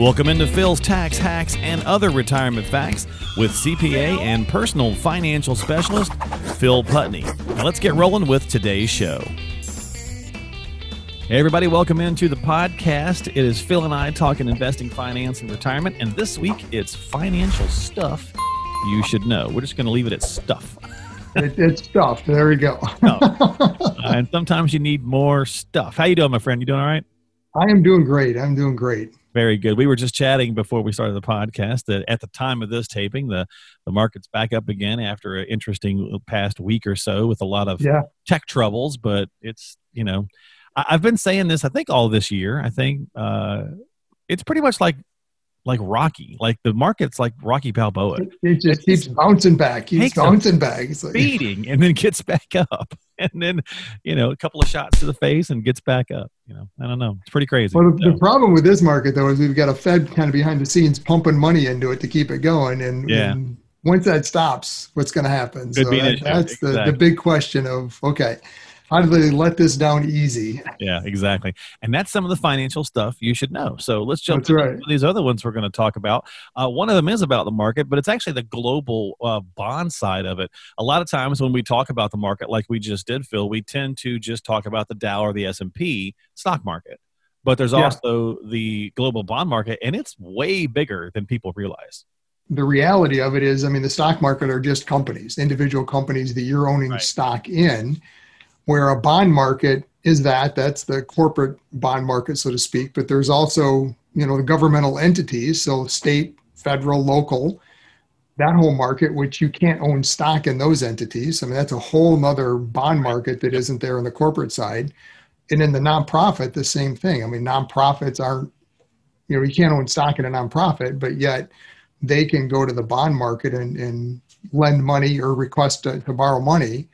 Welcome into Phil's Tax Hacks and Other Retirement Facts with CPA and personal financial specialist Phil Putney. Now let's get rolling with today's show. Hey, everybody, welcome into the podcast. It is Phil and I talking investing, finance, and retirement. And this week it's financial stuff you should know. We're just going to leave it at stuff. it, it's stuff. There we go. uh, and sometimes you need more stuff. How you doing, my friend? You doing all right? I am doing great. I'm doing great. Very good. We were just chatting before we started the podcast that at the time of this taping, the, the market's back up again after an interesting past week or so with a lot of yeah. tech troubles. But it's, you know, I, have been saying this, I think, all this year. I think uh, it's pretty much like like Rocky. Like the market's like Rocky Balboa. It just keeps bouncing back, keeps bouncing back. It's like, feeding and then gets back up. And then, you know, a couple of shots to the face and gets back up. You know, I don't know. It's pretty crazy. Well, the, so. the problem with this market though is we've got a Fed kind of behind the scenes pumping money into it to keep it going. And, yeah. and once that stops, what's going to happen? Could so that, that's exactly. the, the big question of okay, how do they let this down easy? Yeah, exactly. And that's some of the financial stuff you should know. So let's jump to right. these other ones we're going to talk about. Uh, one of them is about the market, but it's actually the global uh, bond side of it. A lot of times when we talk about the market, like we just did, Phil, we tend to just talk about the Dow or the S and P stock market. But there's yeah. also the global bond market, and it's way bigger than people realize the reality of it is, I mean, the stock market are just companies, individual companies that you're owning right. stock in where a bond market is that that's the corporate bond market so to speak but there's also you know the governmental entities so state federal local that whole market which you can't own stock in those entities. I mean that's a whole nother bond market that isn't there on the corporate side. And in the nonprofit the same thing. I mean nonprofits aren't you know you can't own stock in a nonprofit but yet they can go to the bond market and, and lend money or request to, to borrow money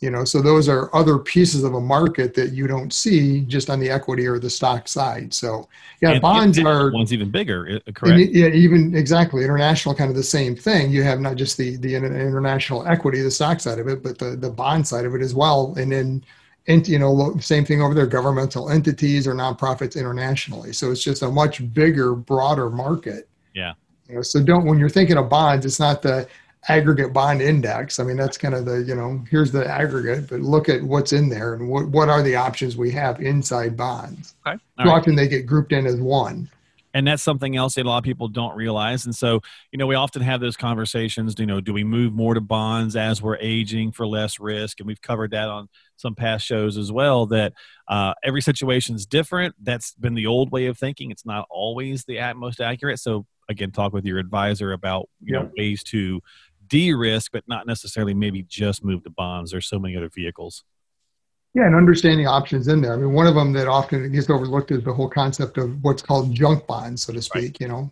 you know so those are other pieces of a market that you don't see just on the equity or the stock side. So yeah and, bonds are one's even bigger uh, correct? yeah even exactly. International kind of the same thing. You have not just the the international equity the stock side of it but the the bond side of it as well. And then and you know same thing over there. Governmental entities or nonprofits internationally. So it's just a much bigger broader market. Yeah. You know so don't when you're thinking of bonds it's not the aggregate bond index. I mean, that's kind of the, you know, here's the aggregate, but look at what's in there and what, what are the options we have inside bonds. Okay. Right. often they get grouped in as one. And that's something else that a lot of people don't realize. And so, you know, we often have those conversations, you know, do we move more to bonds as we're aging for less risk? And we've covered that on some past shows as well, that uh, every situation is different. That's been the old way of thinking. It's not always the most accurate. So again, talk with your advisor about, you know, ways to de-risk, but not necessarily maybe just move to bonds. There's so many other vehicles. Yeah, and understanding options in there. I mean, one of them that often gets overlooked is the whole concept of what's called junk bonds, so to speak. Right. You know,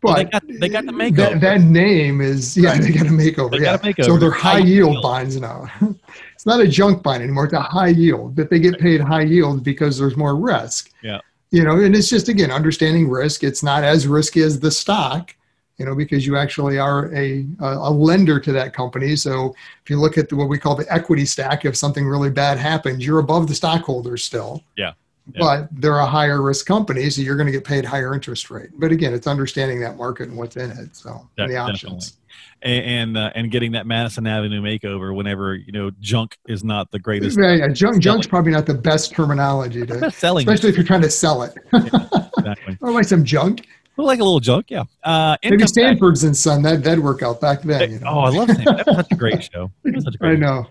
but well, they, got, they got the makeover. That, that name is yeah, right. they got a makeover. They yeah, got a makeover. so they're high, high yield, yield bonds now. it's not a junk bond anymore; it's a high yield. But they get paid high yield because there's more risk. Yeah, you know, and it's just again understanding risk. It's not as risky as the stock, you know, because you actually are a, a lender to that company. So if you look at the, what we call the equity stack, if something really bad happens, you're above the stockholders still. Yeah. yeah. But they're a higher risk company, so you're going to get paid higher interest rate. But again, it's understanding that market and what's in it. So the options. And and, uh, and, getting that Madison Avenue makeover whenever you know junk is not the greatest. Yeah, yeah. Junk junk's probably not the best terminology to selling, especially if you're trying to sell it. yeah, exactly. or like some junk like a little joke, yeah. Uh, Maybe Sanford's and Son. That that'd work out back then. You know? Oh, I love Sanford. That was such a great show. Such a great I know.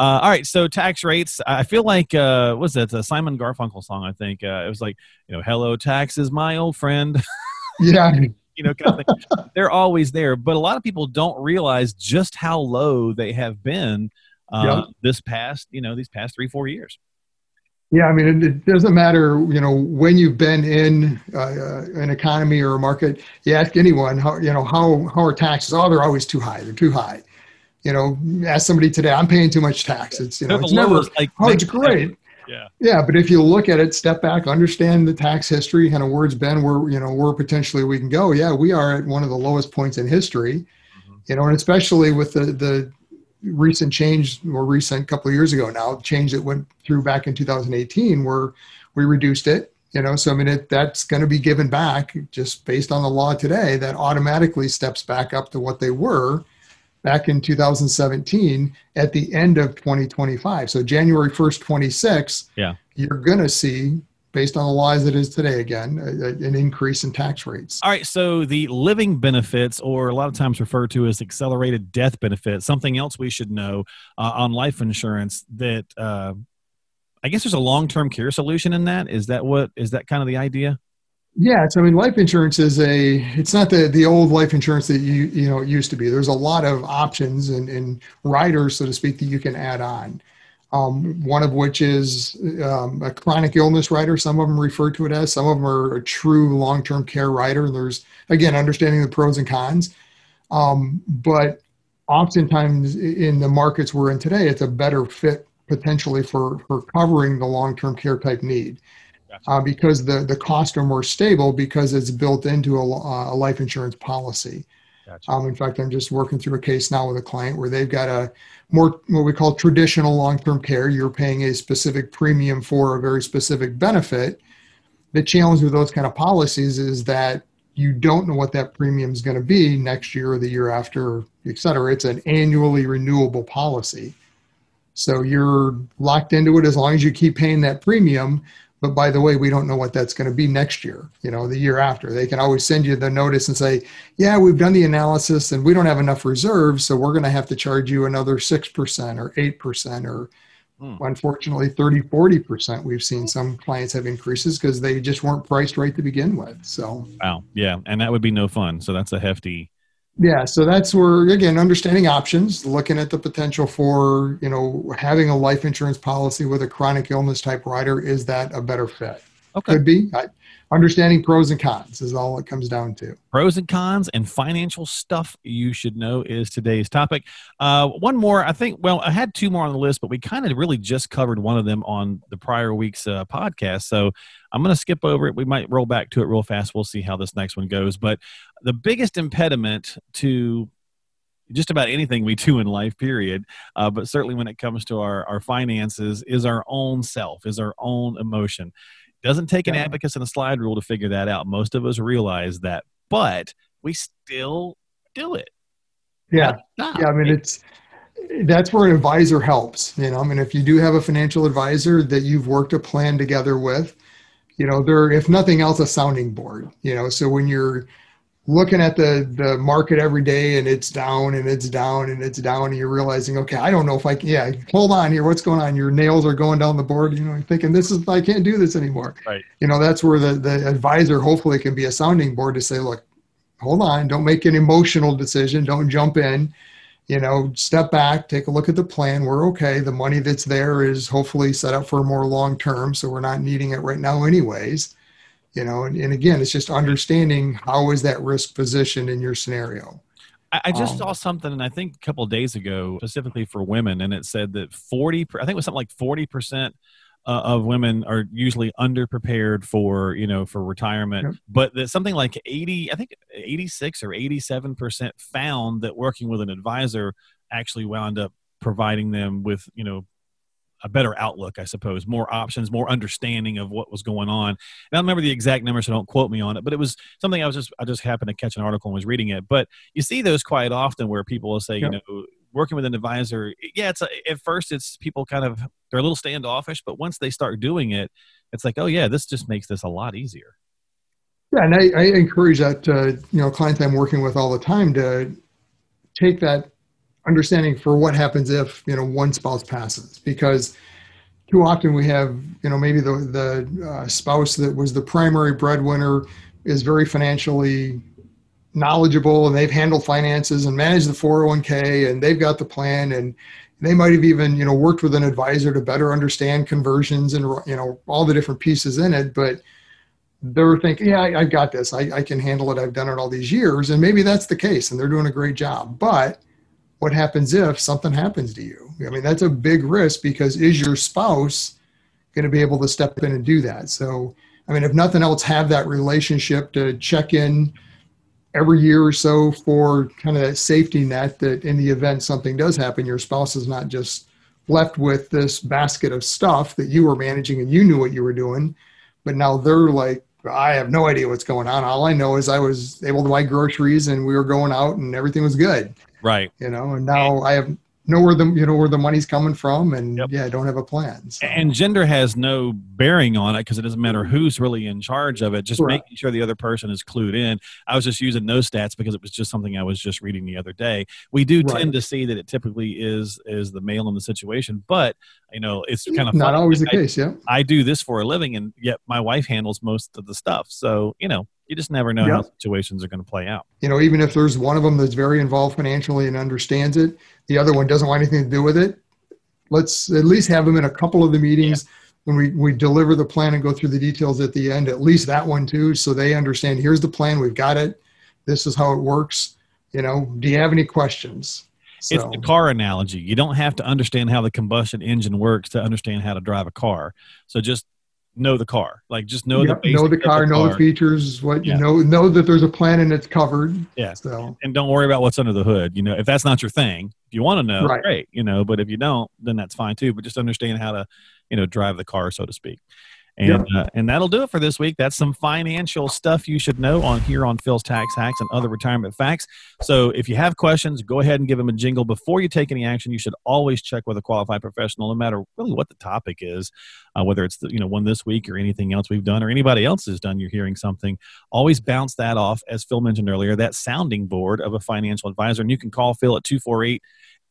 Uh, all right, so tax rates. I feel like uh, was that a Simon Garfunkel song? I think uh, it was like you know, "Hello, taxes, my old friend." yeah. you know, kind of they're always there, but a lot of people don't realize just how low they have been uh, yep. this past, you know, these past three, four years. Yeah, I mean, it, it, doesn't matter, you know, when you've been in uh, an economy or a market. You ask anyone, how you know, how how are taxes? Oh, they're always too high. They're too high. You know, ask somebody today, I'm paying too much tax. It's you know, it's never like oh, it's great. Yeah. Yeah, but if you look at it, step back, understand the tax history, kind of where it's been, where you know where potentially we can go. Yeah, we are at one of the lowest points in history. Mm-hmm. You know, and especially with the the recent change, more recent couple of years ago now, change that went through back in 2018, where we reduced it. You know, so I mean, it, that's going to be given back just based on the law today. That automatically steps back up to what they were back in 2017 at the end of 2025. So January 1st, 26, yeah, you're going to see based on the law that is today again an increase in tax rates. All right so the living benefits or a lot of times referred to as accelerated death benefits something else we should know uh, on life insurance that uh, i guess there's a long-term care solution in that. Is that what is that kind of the idea? Yeah so i mean life insurance is a it's not the the old life insurance that you you know it used to be. There's a lot of options and, and riders so to speak that you can add on um, one of which is um, a chronic illness rider. Some of them refer to it as, some of them are a true long term care rider. And there's, again, understanding the pros and cons. Um, but oftentimes in the markets we're in today, it's a better fit potentially for, for covering the long term care type need. Uh, because the, the costs are more stable because it's built into a, a life insurance policy. Gotcha. Um, in fact, I'm just working through a case now with a client where they've got a more what we call traditional long-term care. You're paying a specific premium for a very specific benefit. The challenge with those kind of policies is that you don't know what that premium is going to be next year or the year after, et cetera. It's an annually renewable policy. So you're locked into it as long as you keep paying that premium but by the way we don't know what that's going to be next year you know the year after. They can always send you the notice and say yeah we've done the analysis and we don't have enough reserves so we're going to have to charge you another 6% or 8% or hmm. unfortunately 30 40% we've seen some clients have increases because they just weren't priced right to begin with so. Wow. Yeah and that would be no fun. So that's a hefty yeah, so that's where again understanding options, looking at the potential for you know having a life insurance policy with a chronic illness type rider. Is that a better fit? Okay, could be. I, understanding pros and cons is all it comes down to. Pros and cons and financial stuff you should know is today's topic. Uh, one more, I think. Well, I had two more on the list, but we kind of really just covered one of them on the prior week's uh, podcast. So I'm going to skip over it. We might roll back to it real fast. We'll see how this next one goes. But the biggest impediment to just about anything we do in life period uh, but certainly when it comes to our, our finances is our own self is our own emotion doesn't take an abacus and a slide rule to figure that out. Most of us realize that, but we still do it. Yeah. Yeah. I mean, it's, that's where an advisor helps. You know, I mean, if you do have a financial advisor that you've worked a plan together with, you know, they're, if nothing else, a sounding board, you know, so when you're, looking at the the market every day and it's down and it's down and it's down and you're realizing okay i don't know if i can yeah hold on here. What's going on? Your nails are going down the board. You know thinking this is i can't do this anymore. Right. You know that's where the the advisor hopefully can be a sounding board to say look hold on. Don't make an emotional decision. Don't jump in. You know step back take a look at the plan. We're okay. The money that's there is hopefully set up for more long term. So we're not needing it right now anyways you know and, and again it's just understanding how is that risk positioned in your scenario I, just um, saw something, and I think a couple days ago, specifically for women, and it said that forty. I think it was something like forty percent uh, of women are usually underprepared for you know for retirement, yep. but that something like eighty, I think eighty six or eighty seven percent found that working with an advisor actually wound up providing them with you know a better outlook, I suppose, more options, more understanding of what was going on. And I don't remember the exact number, so don't quote me on it, but it was something I was just I just happened to catch an article and was reading it. But you see those quite often where people will say, you know, working with an advisor, yeah, it's a, at first it's people kind of they're a little standoffish, but once they start doing it, it's like, oh yeah, this just makes this a lot easier. Yeah, and I, I encourage that uh, you know clients I'm working with all the time to take that understanding for what happens if you know one spouse passes. Because too often we have you know maybe the the uh, spouse that was the primary breadwinner is very financially knowledgeable and they've handled finances and managed the 401k and they've got the plan and they might have even you know worked with an advisor to better understand conversions and you know all the different pieces in it. But they're thinking yeah I, have got this. I, I can handle it. I've done it all these years. And maybe that's the case and they're doing a great job. But what happens if something happens to you? I mean, that's a big risk because is your spouse going to be able to step in and do that? So, I mean, if nothing else, have that relationship to check in every year or so for kind of that safety net that in the event something does happen, your spouse is not just left with this basket of stuff that you were managing and you knew what you were doing, but now they're like, I have no idea what's going on. All I know is I was able to buy groceries and we were going out and everything was good. Right. You know, and now I have know where the you know where the money's coming from and Yep. yeah, I don't have a plan. So. And gender has no bearing on it because it doesn't matter who's really in charge of it. Just Right. making sure the other person is clued in. I was just using those stats because it was just something I was just reading the other day. We do Right. tend to see that it typically is is the male in the situation, but you know it's kind of not funny. always the I, case, yeah. I do this for a living, and yet my wife handles most of the stuff. So you know, you just never know how situations are going to play out. You know, even if there's one of them that's very involved financially and understands it, the other one doesn't want anything to do with it. Let's at least have them in a couple of the meetings when we, we deliver the plan and go through the details at the end, at least that one too, so they understand here's the plan, we've got it. This is how it works. You know, do you have any questions? It's the car analogy. You don't have to understand how the combustion engine works to understand how to drive a car. So just know the car. Like just know the know the car, know the features, what Yeah. you know, know that there's a plan and it's covered. Yeah. So and don't worry about what's under the hood. You know, if that's not your thing, if you want to know, Right. great. You know, but if you don't, then that's fine too. But just understand how to, you know, drive the car, so to speak. And uh, and that'll do it for this week. That's some financial stuff you should know on here on Phil's Tax Hacks and other retirement facts. So if you have questions, go ahead and give them a jingle before you take any action. You should always check with a qualified professional, no matter really what the topic is, uh, whether it's the, you know one this week or anything else we've done or anybody else has done. You're hearing something. Always bounce that off, as Phil mentioned earlier, that sounding board of a financial advisor, and you can call Phil at two four eight.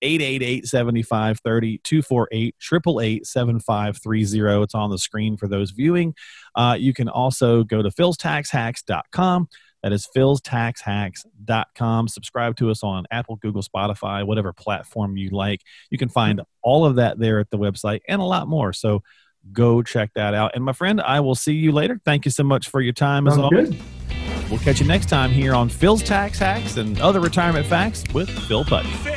888-7530 248 7530 it's on the screen for those viewing. Uh, you can also go to philstaxhacks.com that is philstaxhacks.com subscribe to us on apple google spotify whatever platform you like. You can find all of that there at the website and a lot more. So go check that out. And my friend i will see you later. Thank you so much for your time as always. good. we'll catch you next time here on phil's tax hacks and other retirement facts with phil putney